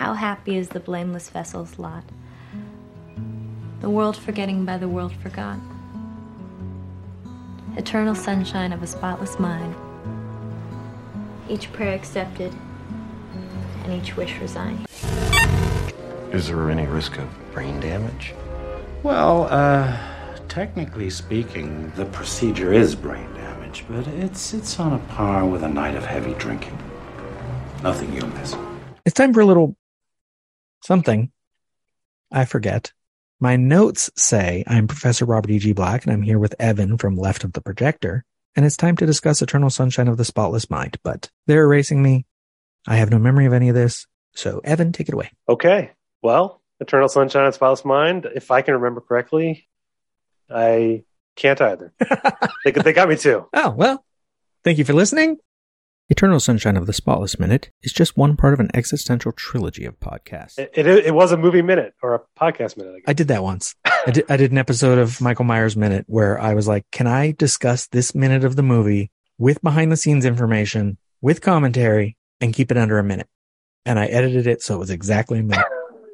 how happy is the blameless vessel's lot. The world forgetting by the world forgot. Eternal sunshine of a spotless mind. Each prayer accepted, and each wish resigned. Is there any risk of brain damage? Well, uh, technically speaking, the procedure is brain damage, but it's it's on a par with a night of heavy drinking. Nothing you'll miss. It's time for a little something. I forget. My notes say I'm Professor Robert E.G. Black and I'm here with Evan from Left of the Projector. And it's time to discuss Eternal Sunshine of the Spotless Mind, but they're erasing me. I have no memory of any of this. So Evan, take it away. Okay. Well, Eternal Sunshine of the Spotless Mind, if I can remember correctly, I can't either. they, they got me too. Oh, well, thank you for listening. Eternal Sunshine of the Spotless Minute is just one part of an existential trilogy of podcasts. It, it, it was a movie minute or a podcast minute. I guess. I did that once. I did, I did an episode of Michael Myers Minute where I was like, can I discuss this minute of the movie with behind the scenes information, with commentary, and keep it under a minute? And I edited it so it was exactly a minute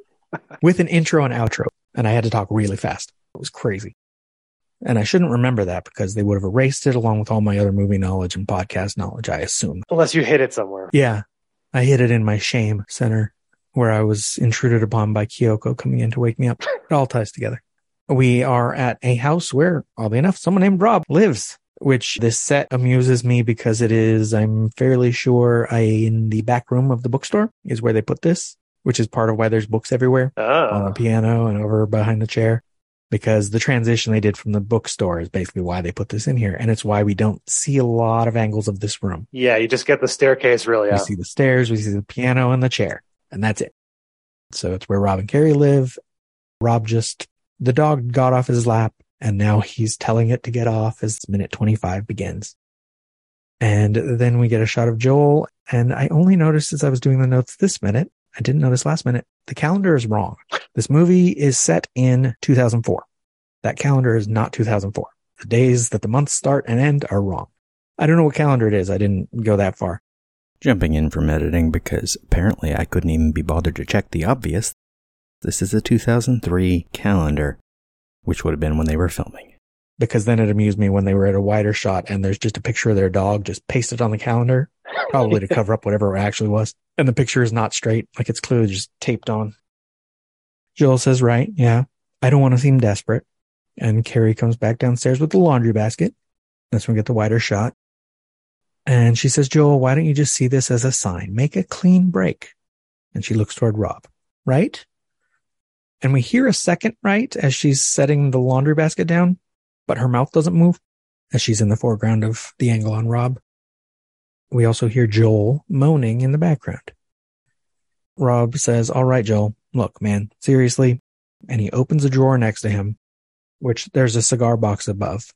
with an intro and outro. And I had to talk really fast. It was crazy. And I shouldn't remember that because they would have erased it along with all my other movie knowledge and podcast knowledge, I assume. Unless you hid it somewhere. Yeah. I hid it in my shame center where I was intruded upon by Kyoko coming in to wake me up. It all ties together. We are at a house where, oddly enough, someone named Rob lives, which this set amuses me because it is, I'm fairly sure, I, in the back room of the bookstore is where they put this, which is part of why there's books everywhere Ah. on the piano and over behind the chair because the transition they did from the bookstore is basically why they put this in here. And it's why we don't see a lot of angles of this room. Yeah, you just get the staircase really We out. see the stairs, we see the piano and the chair, and that's it. So it's where Rob and Carrie live. Rob just, the dog got off his lap and now he's telling it to get off as minute 25 begins. And then we get a shot of Joel. And I only noticed as I was doing the notes this minute, I didn't notice last minute, the calendar is wrong. This movie is set in 2004. That calendar is not 2004. The days that the months start and end are wrong. I don't know what calendar it is. I didn't go that far. Jumping in from editing because apparently I couldn't even be bothered to check the obvious. This is a 2003 calendar, which would have been when they were filming. because then it amused me when they were at a wider shot and there's just a picture of their dog just pasted on the calendar, probably to cover up whatever it actually was. And the picture is not straight, like it's clearly just taped on. Joel says, right, yeah, I don't want to seem desperate. And Carrie comes back downstairs with the laundry basket. That's when we get the wider shot. And she says, Joel, why don't you just see this as a sign? Make a clean break. And she looks toward Rob, right? And we hear a second right as she's setting the laundry basket down but her mouth doesn't move as she's in the foreground of the angle on Rob. We also hear Joel moaning in the background. Rob says, all right, Joel, look, man, seriously. And he opens a drawer next to him, which there's a cigar box above.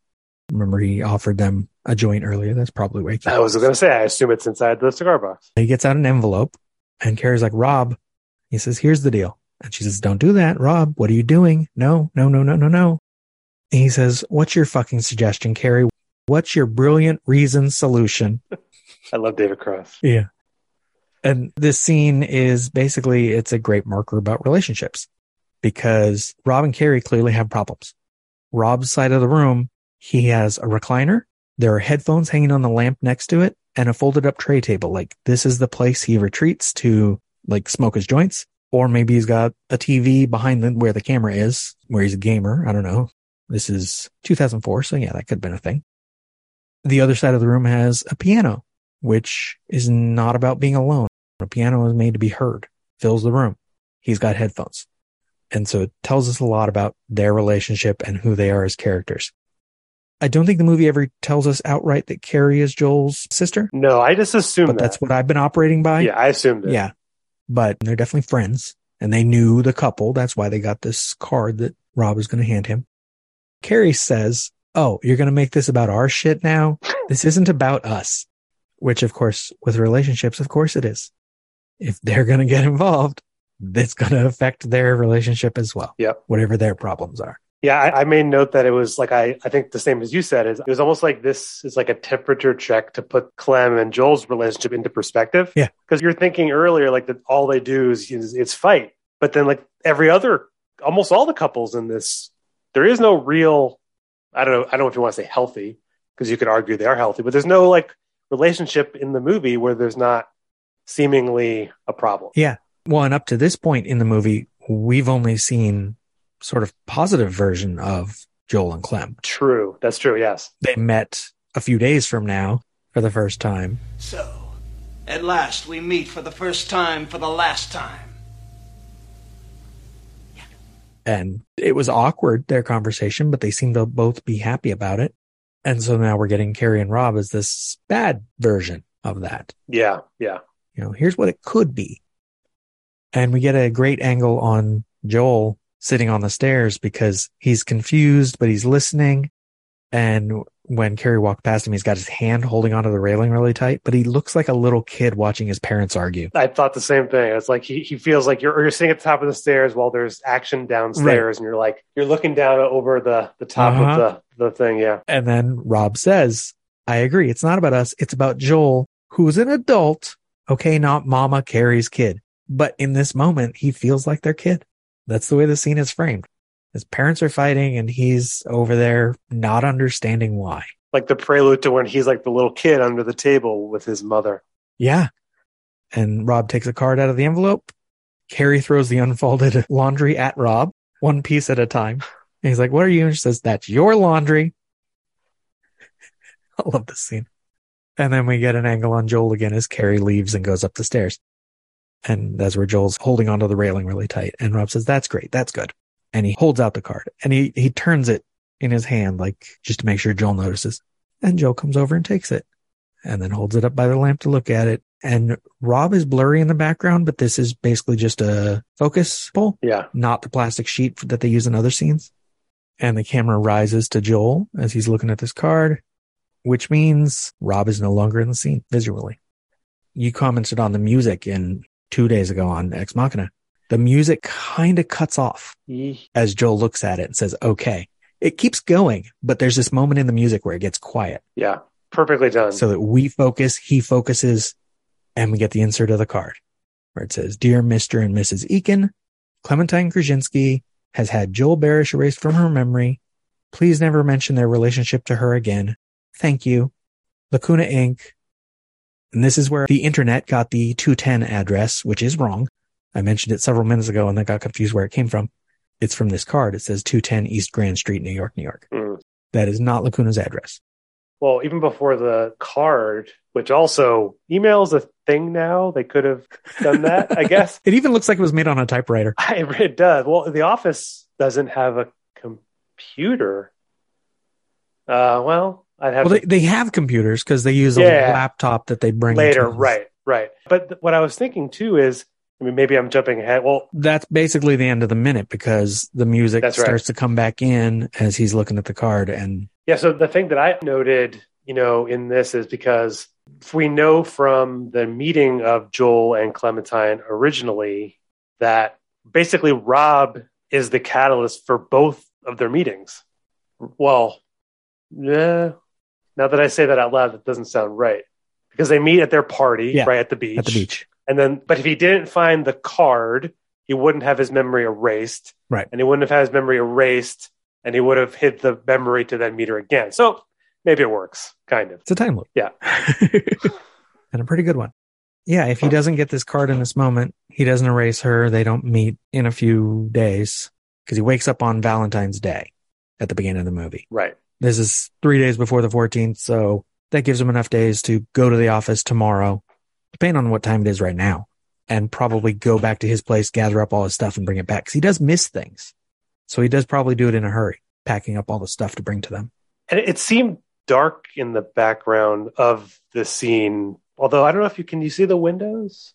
Remember he offered them a joint earlier. That's probably where he I was going to say, I assume it's inside the cigar box. he gets out an envelope and Carrie's like, Rob, he says, here's the deal. And she says, don't do that. Rob, what are you doing? No, no, no, no, no, no. And he says, what's your fucking suggestion, Carrie? What's your brilliant reason solution? I love David Cross. Yeah. And this scene is basically, it's a great marker about relationships because Rob and Carrie clearly have problems. Rob's side of the room, he has a recliner. There are headphones hanging on the lamp next to it and a folded up tray table. Like this is the place he retreats to like smoke his joints. Or maybe he's got a TV behind the, where the camera is, where he's a gamer. I don't know. This is 2004. So yeah, that could have been a thing. The other side of the room has a piano, which is not about being alone. A piano is made to be heard, fills the room. He's got headphones. And so it tells us a lot about their relationship and who they are as characters. I don't think the movie ever tells us outright that Carrie is Joel's sister, No, I just assume but that. that's what I've been operating by. yeah, I assumed it. Yeah. But they're definitely friends and they knew the couple. That's why they got this card that Rob is going to hand him. Carrie says, Oh, you're going to make this about our shit now? This isn't about us. Which of course, with relationships, of course it is. If they're going to get involved, it's going to affect their relationship as well. Yep. Whatever their problems are. Yeah, I, I made note that it was like I, I think the same as you said is it was almost like this is like a temperature check to put Clem and Joel's relationship into perspective. Yeah. because you're thinking earlier like that all they do is, is it's fight, but then like every other almost all the couples in this, there is no real. I don't know. I don't know if you want to say healthy because you could argue they are healthy, but there's no like relationship in the movie where there's not seemingly a problem. Yeah. Well, and up to this point in the movie, we've only seen sort of positive version of Joel and Clem. True, that's true. Yes. They met a few days from now for the first time. So, at last we meet for the first time for the last time. and it was awkward their conversation but they seemed to both be happy about it and so now we're getting carrie and rob as this bad version of that Yeah. Yeah. you know here's what it could be and we get a great angle on joel sitting on the stairs because he's confused but he's listening and when carrie walked past him he's got his hand holding onto the railing really tight but he looks like a little kid watching his parents argue I thought the same thing. It's like he, he feels like you're you're sitting at the top of the stairs while there's action downstairs, and you're like you're looking down over the the top Uh-huh. of the the thing. Yeah, And then Rob says, I agree. It's not about us. It's about Joel, who's an adult. Okay. Not mama Carrie's kid. But in this moment, he feels like their kid. That's the way the scene is framed. His parents are fighting and he's over there not understanding why. like the prelude to when he's like the little kid under the table with his mother. Yeah. And Rob takes a card out of the envelope. Carrie throws the unfolded laundry at Rob, one piece at a time. And he's like, what are you? And she says, that's your laundry. I love this scene. And then we get an angle on Joel again as Carrie leaves and goes up the stairs. And that's where Joel's holding onto the railing really tight. And Rob says, that's great. That's good. And he holds out the card and he, he turns it in his hand, like just to make sure Joel notices. And Joel comes over and takes it and then holds it up by the lamp to look at it. And Rob is blurry in the background, but this is basically just a focus pull, Yeah, not the plastic sheet that they use in other scenes. And the camera rises to Joel as he's looking at this card, which means Rob is no longer in the scene visually. You commented on the music in two days ago on Ex Machina. The music kind of cuts off as Joel looks at it and says, okay. It keeps going, but there's this moment in the music where it gets quiet yeah, perfectly done. so that we focus, he focuses, and we get the insert of the card where it says, Dear Mr. and Mrs. Eakin, Clementine Kruczynski has had Joel Barish erased from her memory. Please never mention their relationship to her again. Thank you. Lacuna Inc. And this is where the internet got the 210 address, which is wrong. I mentioned it several minutes ago and I got confused where it came from. It's from this card. It says 210 East Grand Street, New York, New York. Mm. That is not Lacuna's address. Well, even before the card, which also email is a thing now. They could have done that, I guess. It even looks like it was made on a typewriter. I, it does. Well, the office doesn't have a computer. Uh, well, I'd have Well, they, to they have computers because they use a laptop that they bring later, right, right. But th- what I was thinking too is, I mean, maybe I'm jumping ahead. Well, That's basically the end of the minute because the music That's right. starts to come back in as he's looking at the card. And Yeah, so the thing that I noted, you know, in this is because we know from the meeting of Joel and Clementine originally that basically Rob is the catalyst for both of their meetings. Well, yeah, now that I say that out loud, that doesn't sound right because they meet at their party Yeah, right at the beach. at the beach. And then, but if he didn't find the card, he wouldn't have his memory erased. Right. And he wouldn't have had his memory erased and he would have hit the memory to then meet her again. So maybe it works, kind of. It's a time loop. Yeah. and a pretty good one. Yeah. If he doesn't get this card in this moment, he doesn't erase her. They don't meet in a few days because he wakes up on Valentine's Day at the beginning of the movie. Right. This is three days before the 14th. So that gives him enough days to go to the office tomorrow, depending on what time it is right now, and probably go back to his place, gather up all his stuff and bring it back. Cause he does miss things. So he does probably do it in a hurry, packing up all the stuff to bring to them. And it, it seemed dark in the background of the scene. Although I don't know if you can you see the windows?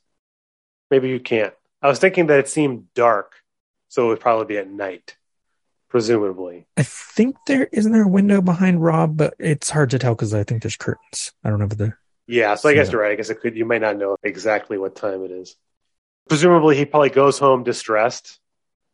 Maybe you can't. I was thinking that it seemed dark, so it would probably be at night, presumably. I think there isn't there a window behind Rob, but it's hard to tell because I think there's curtains. I don't know if the Yeah, so I guess So- you're right. I guess it could. You might not know exactly what time it is. Presumably, he probably goes home distressed.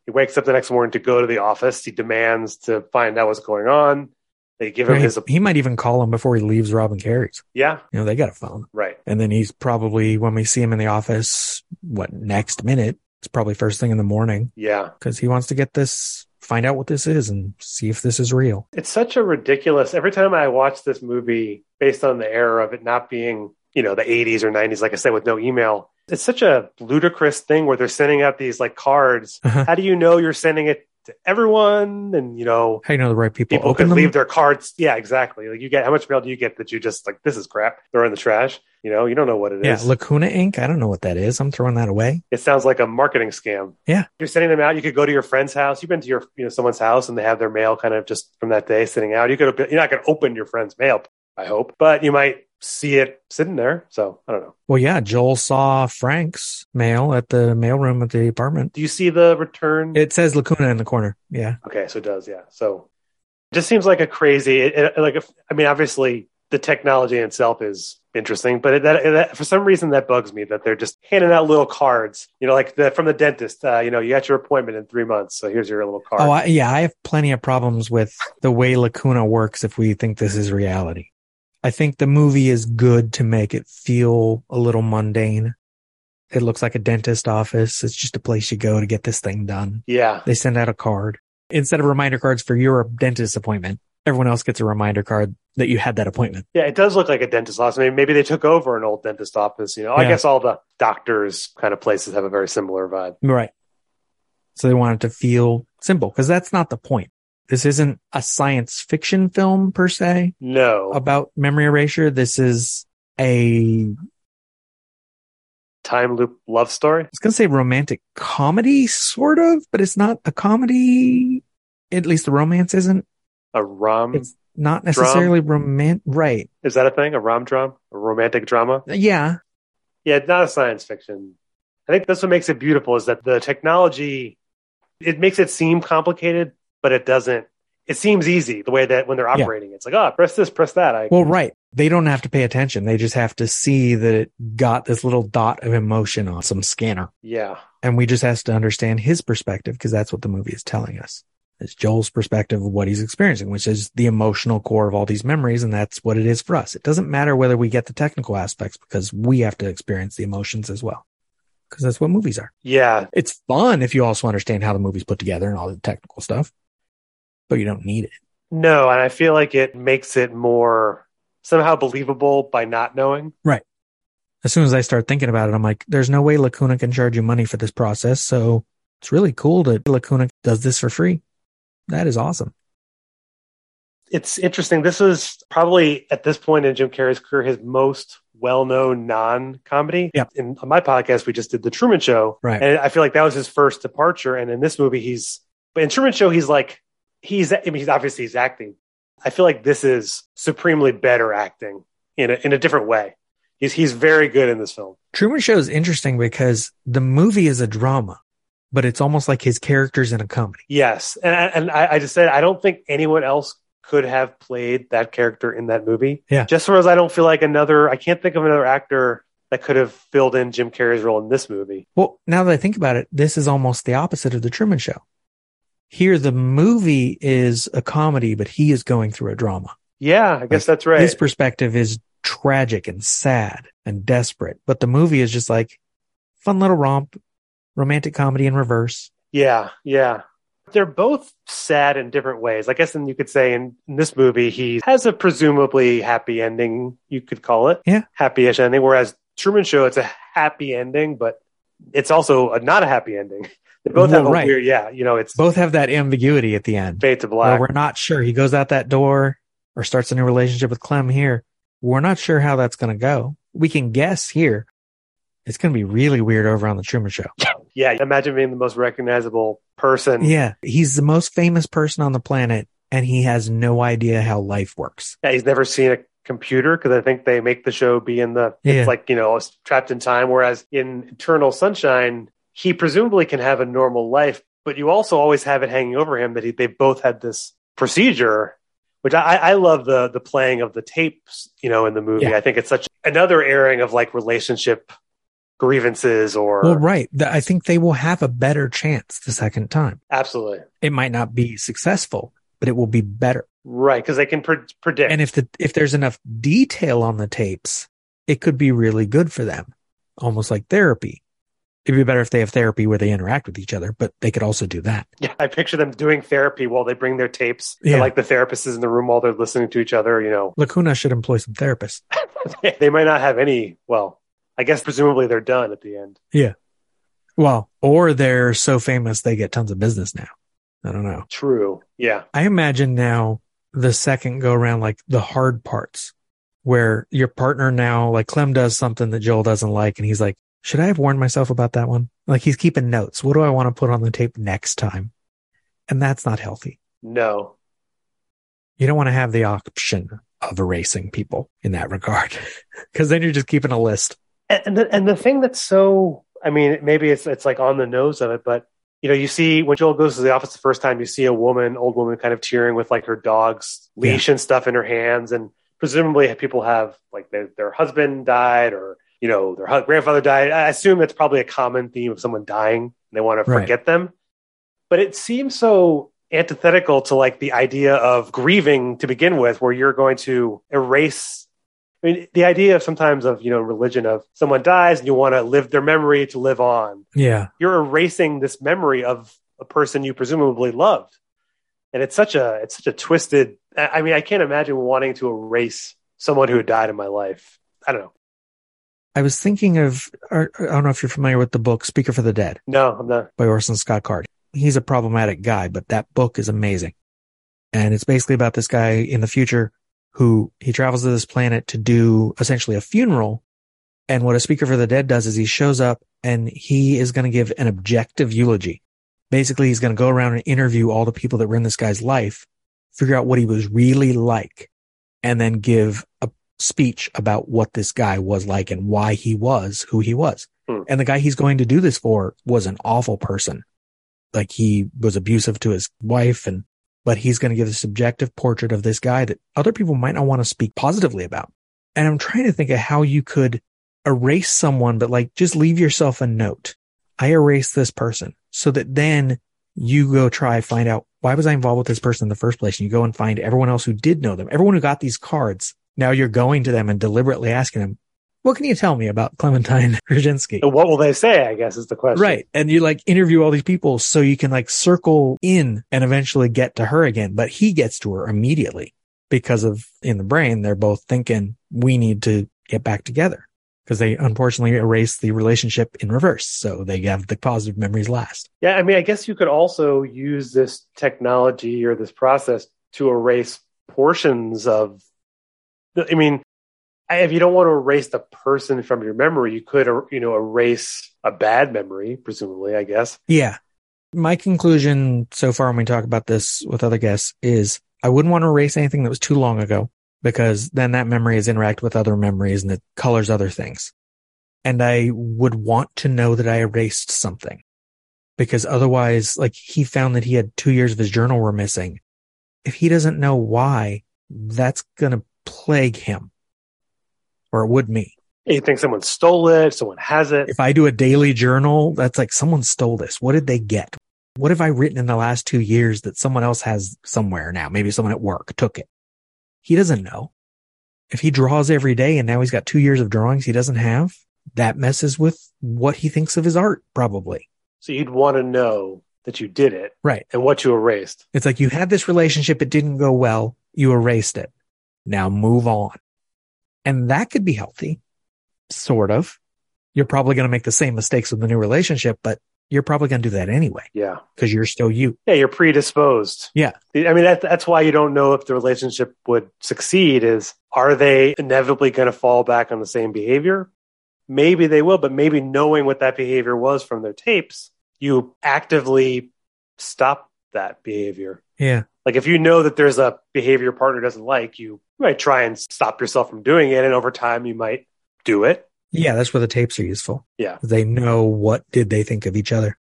He wakes up the next morning to go to the office. He demands to find out what's going on. They give him he, his, he might even call him before he leaves Rob and Carrie's. yeah, You know, they got a phone. right. And then he's probably, when we see him in the office, what, next minute? It's probably first thing in the morning Yeah. because he wants to get this, find out what this is and see if this is real. It's such a ridiculous. Every time I watch this movie, based on the era of it not being, you know, the 80s or 90s, like I said, with no email, it's such a ludicrous thing where they're sending out these like cards. Uh-huh. How do you know you're sending it to everyone? And, you know, How do you know the right people, people open can them? leave their cards. Yeah, exactly. Like you get, how much mail do you get that you just like, this is crap, throw in the trash? You know, you don't know what it yeah, is. Lacuna Ink. I don't know what that is. I'm throwing that away. it sounds like a marketing scam. Yeah. You're sending them out. You could go to your friend's house. You've been to your, you know, someone's house and they have their mail kind of just from that day sitting out. You could, you're not going to open your friend's mail, I hope, but you might see it sitting there. So I don't know. Well, yeah, Joel saw Frank's mail at the mailroom at the apartment. Do you see the return? It says Lacuna in the corner. Yeah. okay. So it does. Yeah. So it just seems like a crazy, it, it- like, if, I mean, obviously the technology itself is interesting, but it, that, that, for some reason that bugs me that they're just handing out little cards, you know, like the, from the dentist, uh, you know, you got your appointment in three months. So here's your little card. Oh, I, yeah. I have plenty of problems with the way Lacuna works if we think this is reality. I think the movie is good to make it feel a little mundane. It looks like a dentist office. It's just a place you go to get this thing done. yeah. They send out a card instead of reminder cards for your dentist appointment. Everyone else gets a reminder card that you had that appointment. Yeah, it does look like a dentist office. Maybe, maybe they took over an old dentist office. You know, I guess all the doctors kind of places have a very similar vibe. Right. So they want it to feel simple because that's not the point. This isn't a science fiction film per se No, about memory erasure. This is a time loop love story. I was going to say romantic comedy, sort of, but it's not a comedy. At least the romance isn't. A rom It's not necessarily romantic. Right. is that a thing? A rom drum? A romantic drama? Yeah. Yeah, not a science fiction. I think that's what makes it beautiful is that the technology it makes it seem complicated, but it doesn't. It seems easy the way that when they're Yeah. operating, it's like, oh, press this, press that. I Well, right. They don't have to pay attention. They just have to see that it got this little dot of emotion on some scanner. yeah, and we just has to understand his perspective because that's what the movie is telling us. It's Joel's perspective of what he's experiencing, which is the emotional core of all these memories, and that's what it is for us. It doesn't matter whether we get the technical aspects because we have to experience the emotions as well. Because that's what movies are. yeah, It's fun if you also understand how the movie's put together and all the technical stuff, but you don't need it. no, and I feel like it makes it more somehow believable by not knowing. Right. As soon as I start thinking about it, I'm like, there's no way Lacuna can charge you money for this process. So it's really cool that Lacuna does this for free. That is awesome. it's interesting. This is probably at this point in Jim Carrey's career his most well-known non-comedy. Yeah. In on my podcast, we just did the Truman Show, Right. and I feel like that was his first departure. And in this movie, he's but in Truman Show, he's like he's I mean, he's obviously he's acting. I feel like this is supremely better acting in a in a different way. He's he's very good in this film. Truman Show is interesting because the movie is a drama, but it's almost like his character's in a comedy. Yes, and and I, I just said I don't think anyone else could have played that character in that movie. Yeah. Just whereas I don't feel like another, I can't think of another actor that could have filled in Jim Carrey's role in this movie. Well, now that I think about it, this is almost the opposite of the Truman Show. Here, the movie is a comedy, but he is going through a drama. Yeah, I guess Like, that's right. His perspective is tragic and sad and desperate, but the movie is just like fun little romp, romantic comedy in reverse. yeah, yeah. They're both sad in different ways. I guess, and you could say in, in this movie, he has a presumably happy ending. You could call it, Yeah. happy-ish ending. Whereas Truman Show, it's a happy ending, but it's also a, not a happy ending. They both have Well, a right. weird, yeah. You know, it's Both have that ambiguity at the end. fade to black. we're not sure. He goes out that door or starts a new relationship with Clem here. We're not sure how that's going to go. We can guess here. It's going to be really weird over on the Truman Show. Yeah, imagine being the most recognizable person. Yeah. He's the most famous person on the planet and he has no idea how life works. Yeah, he's never seen a computer because I think they make the show be in the Yeah. it's like you know trapped in time. Whereas in Eternal Sunshine, he presumably can have a normal life, but you also always have it hanging over him that he, they both had this procedure. Which I, I love the the playing of the tapes, you know, in the movie. Yeah. I think it's such another airing of like relationship grievances or Well, right. I think they will have a better chance the second time. absolutely It might not be successful, but it will be better. right because they can pre- predict. And if the if there's enough detail on the tapes, it could be really good for them, almost like therapy. It'd be better if they have therapy where they interact with each other, but they could also do that. yeah, I picture them doing therapy while they bring their tapes. Yeah. And like the therapist is in the room while they're listening to each other. You know, Lacuna should employ some therapists. they might not have any. Well, I guess presumably they're done at the end. Yeah. Well, or they're so famous they get tons of business now. I don't know. True. Yeah. I imagine now the second go around, like the hard parts where your partner now, like Clem does something that Joel doesn't like. And he's like, should I have warned myself about that one? Like he's keeping notes. What do I want to put on the tape next time? And that's not healthy. No. You don't want to have the option of erasing people in that regard because then you're just keeping a list. and the, and the thing that's so i mean maybe it's it's like on the nose of it but you know you see when joel goes to the office the first time you see a woman old woman kind of cheering with like her dog's leash and stuff in her hands and presumably people have like their, their husband died or you know their grandfather died i assume that's probably a common theme of someone dying and they want to Right. forget them but it seems so antithetical to like the idea of grieving to begin with where you're going to erase I mean, the idea of sometimes of you know religion of someone dies and you want to live their memory to live on. Yeah. You're erasing this memory of a person you presumably loved, and it's such a it's such a twisted. I mean, I can't imagine wanting to erase someone who died in my life. I don't know. I was thinking of, I don't know if you're familiar with the book Speaker for the Dead. No, I'm not. by Orson Scott Card. He's a problematic guy, but that book is amazing. And it's basically about this guy in the future who he travels to this planet to do essentially a funeral. And what a speaker for the dead does is he shows up and he is going to give an objective eulogy. Basically, he's going to go around and interview all the people that were in this guy's life, figure out what he was really like, and then give speech about what this guy was like and why he was who he was. Hmm. And the guy he's going to do this for was an awful person. Like he was abusive to his wife and, but he's going to give a subjective portrait of this guy that other people might not want to speak positively about. And I'm trying to think of how you could erase someone, but like just leave yourself a note. I erase this person so that then you go try find out why was I involved with this person in the first place? And you go and find everyone else who did know them, everyone who got these cards. Now you're going to them and deliberately asking them, what can you tell me about Clementine? And what will they say? I guess is the question. Right. And you like interview all these people so you can like circle in and eventually get to her again. But he gets to her immediately because of in the brain, they're both thinking we need to get back together because they unfortunately erase the relationship in reverse. So they have the positive memories last. Yeah, I mean, I guess you could also use this technology or this process to erase portions of. I mean, if you don't want to erase the person from your memory, you could, er, you know, erase a bad memory, presumably. I guess. Yeah. My conclusion so far when we talk about this with other guests is I wouldn't want to erase anything that was too long ago because then that memory is interact with other memories and it colors other things. And I would want to know that I erased something because otherwise, like he found that he had two years of his journal were missing. If he doesn't know why, that's going to plague him or it would me. You think someone stole it? Someone has it? If I do a daily journal, that's like someone stole this. What did they get? What have I written in the last two years that someone else has somewhere now? Maybe someone at work took it. He doesn't know. If he draws every day and now he's got two years of drawings he doesn't have, that messes with what he thinks of his art, probably. So you'd want to know that you did it Right. and what you erased. It's like you had this relationship. It didn't go well. You erased it. Now move on. And that could be healthy. Sort of. You're probably going to make the same mistakes with the new relationship, but you're probably going to do that anyway Yeah. because you're still you. Yeah, you're predisposed. Yeah. I mean, that, that's why you don't know if the relationship would succeed is are they inevitably going to fall back on the same behavior? Maybe they will, but maybe knowing what that behavior was from their tapes, you actively stop that behavior. Yeah. Like if you know that there's a behavior your partner doesn't like, you might try and stop yourself from doing it. And over time, you might do it. Yeah. That's where the tapes are useful. Yeah. They know what did they think of each other.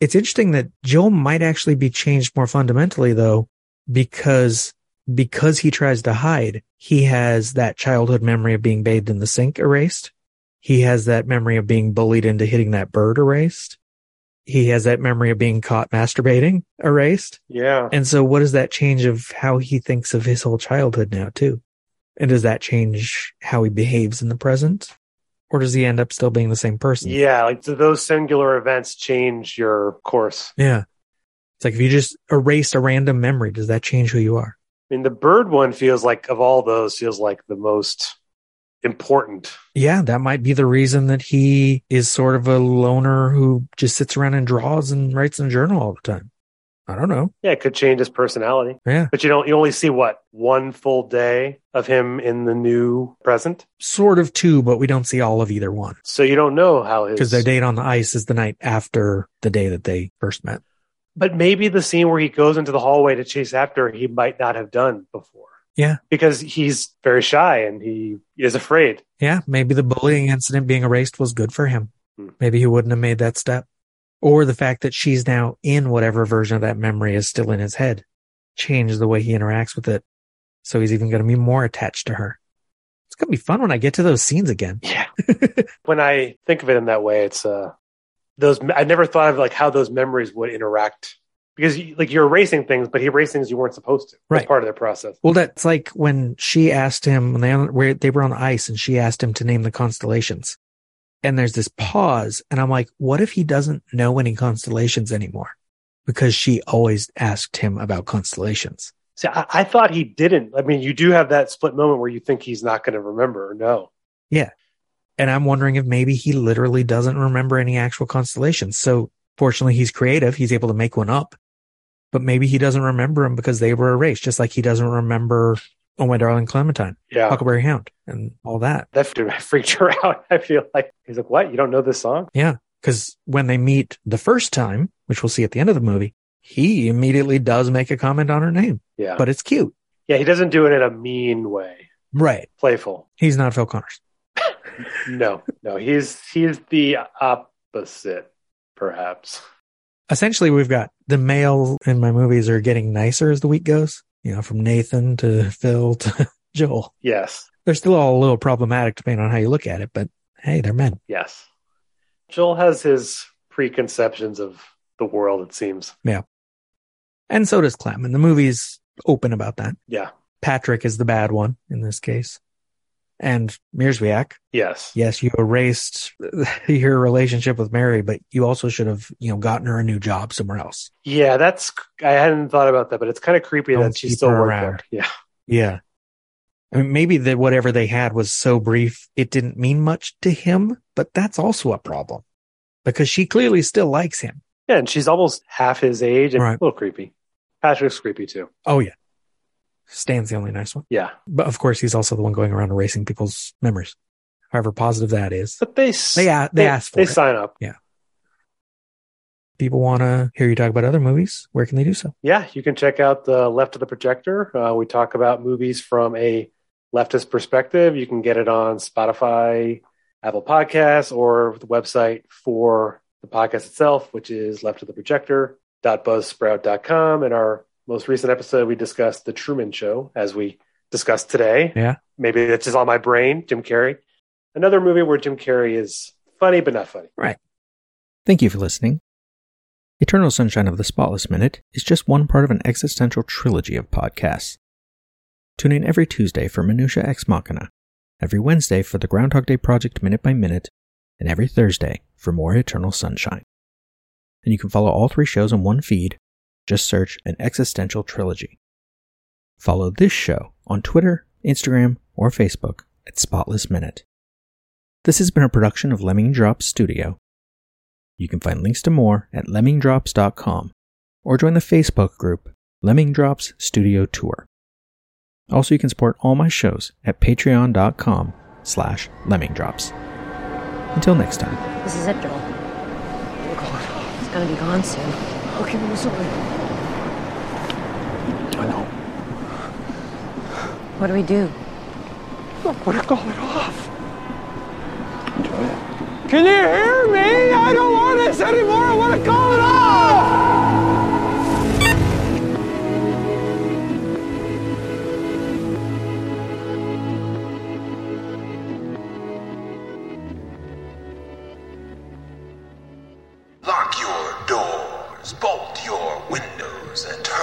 It's interesting that Joel might actually be changed more fundamentally though, because, because he tries to hide, he has that childhood memory of being bathed in the sink erased. He has that memory of being bullied into hitting that bird erased. He has that memory of being caught masturbating erased. Yeah. And so what does that change of how he thinks of his whole childhood now too? And does that change how he behaves in the present? Or does he end up still being the same person? Yeah, like do those singular events change your course? Yeah. It's like if you just erased a random memory, does that change who you are? I mean, the bird one feels like of all those feels like the most important. Yeah, that might be the reason that he is sort of a loner who just sits around and draws and writes in a journal all the time. I don't know. Yeah, it could change his personality. Yeah. But you don't you only see what? One full day of him in the new present. Sort of two, but we don't see all of either one. So you don't know how his Because their date on the ice is the night after the day that they first met. But maybe the scene where he goes into the hallway to chase after he might not have done before. Yeah. Because he's very shy and he is afraid. Yeah, maybe the bullying incident being erased was good for him. Hmm. Maybe he wouldn't have made that step. Or the fact that she's now in whatever version of that memory is still in his head changed the way he interacts with it. So he's even going to be more attached to her. It's going to be fun when I get to those scenes again. Yeah. when I think of it in that way, it's uh those I never thought of like how those memories would interact because like you're erasing things, but he erased things you weren't supposed to. Right. part of their process. Well, that's like when she asked him when they where they were on the ice and she asked him to name the constellations. And there's this pause, and I'm like, what if he doesn't know any constellations anymore? Because she always asked him about constellations. See, I, I thought he didn't. I mean, you do have that split moment where you think he's not going to remember or know. Yeah. And I'm wondering if maybe he literally doesn't remember any actual constellations. So fortunately, he's creative. He's able to make one up, but maybe he doesn't remember them because they were erased, just like he doesn't remember Oh My Darling Clementine, Yeah. Huckleberry Hound and all that. That freaked her out. I feel like he's like, "What? You don't know this song?" Yeah. Cause when they meet the first time, which we'll see at the end of the movie, he immediately does make a comment on her name, Yeah, but it's cute. yeah, he doesn't do it in a mean way. Right. Playful. He's not Phil Connors. No, no, he's he's the opposite, perhaps. Essentially, we've got the male in my movies are getting nicer as the week goes, you know, from Nathan to Phil to Joel. Yes, They're still all a little problematic depending on how you look at it, but hey, they're men. yes. Joel has his preconceptions of the world. It seems. Yeah. And so does Clem. And the movie's open about that. Yeah. Patrick is the bad one in this case. And Mierzwiak, Yes. yes, you erased your relationship with Mary, but you also should have, you know, gotten her a new job somewhere else. Yeah, that's. I hadn't thought about that, but it's kind of creepy Don't that she's still around. there. Yeah. Yeah. I mean, maybe that whatever they had was so brief, it didn't mean much to him, but that's also a problem because she clearly still likes him. Yeah, and she's almost half his age and Right. a little creepy. Patrick's creepy too. Oh, yeah. Stan's the only nice one. Yeah, But of course, he's also the one going around erasing people's memories. However positive that is. but they They, a- they, ask for they it. sign up. Yeah. People want to hear you talk about other movies. Where can they do so? Yeah, you can check out the Left of the Projector. Uh, we talk about movies from a leftist perspective. You can get it on Spotify, Apple Podcasts, or the website for the podcast itself, which is leftoftheprojector.buzzsprout.com. And our most recent episode, we discussed The Truman Show, as we discussed today. Yeah. Maybe it's just on my brain, Jim Carrey. Another movie where Jim Carrey is funny, but not funny. Right. Thank you for listening. Eternal Sunshine of the Spotless Minute is just one part of an existential trilogy of podcasts. Tune in every Tuesday for Minutia Ex Machina, every Wednesday for the Groundhog Day Project Minute by Minute, and every Thursday for more Eternal Sunshine. And you can follow all three shows on one feed. Just search an existential trilogy. Follow this show on Twitter, Instagram, or Facebook at Spotless Minute. This has been a production of Lemming Drops Studio. You can find links to more at lemmingdrops.com or join the Facebook group Lemming Drops Studio Tour. Also, you can support all my shows at patreon.com slash lemmingdrops. Until next time. This is it, Joel. Oh God, it's gonna be gone soon. Okay, I'm sorry. I know. What do we do? Put it off. Enjoy it. Can you hear me? I don't want this anymore. I want to call it off. Bolt your windows, and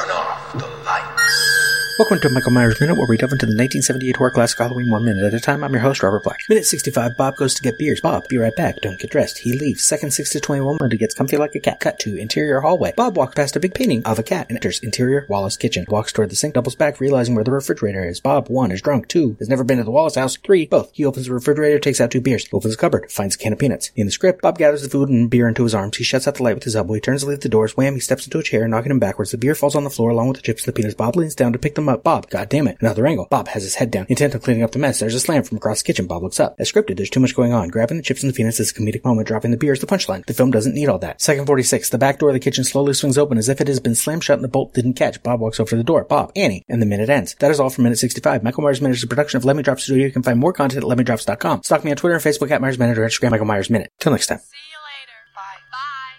Welcome to Michael Myers Minute, where we delve into the 1978 horror classic Halloween one minute at a time. I'm your host, Robert Black. Minute 65, Bob goes to get beers. Bob, be right back. Don't get dressed. He leaves. Second 6 to 21, Linda gets comfy like a cat. Cut to interior hallway. Bob walks past a big painting of a cat and enters interior Wallace kitchen. Walks toward the sink, doubles back, realizing where the refrigerator is. Bob, 1, is drunk. 2, has never been to the Wallace house. 3, both. He opens the refrigerator, takes out two beers. Opens the cupboard, finds a can of peanuts. In the script, Bob gathers the food and beer into his arms. He shuts out the light with his elbow. He turns to leave the doors. Wham, he steps into a chair, knocking him backwards. The beer falls on the floor along with the chips and the peanuts. Bob leans down to pick them up. Bob, god damn it. Another angle. Bob has his head down, intent on cleaning up the mess. There's a slam from across the kitchen. Bob looks up. As scripted, there's too much going on. Grabbing the chips and the peanuts is a comedic moment. Dropping the beer is the punchline. The film doesn't need all that. Second 46. The back door of the kitchen slowly swings open as if it has been slammed shut and the bolt didn't catch. Bob walks over to the door. Bob, Annie, and the minute ends. That is all for minute 65. Michael Myers Minute is a production of Lemming Drops Studio. You can find more content at LemmingDrops.com. Stalk me on Twitter and Facebook at Myers Minute or Instagram Michael Myers Minute. Till next time.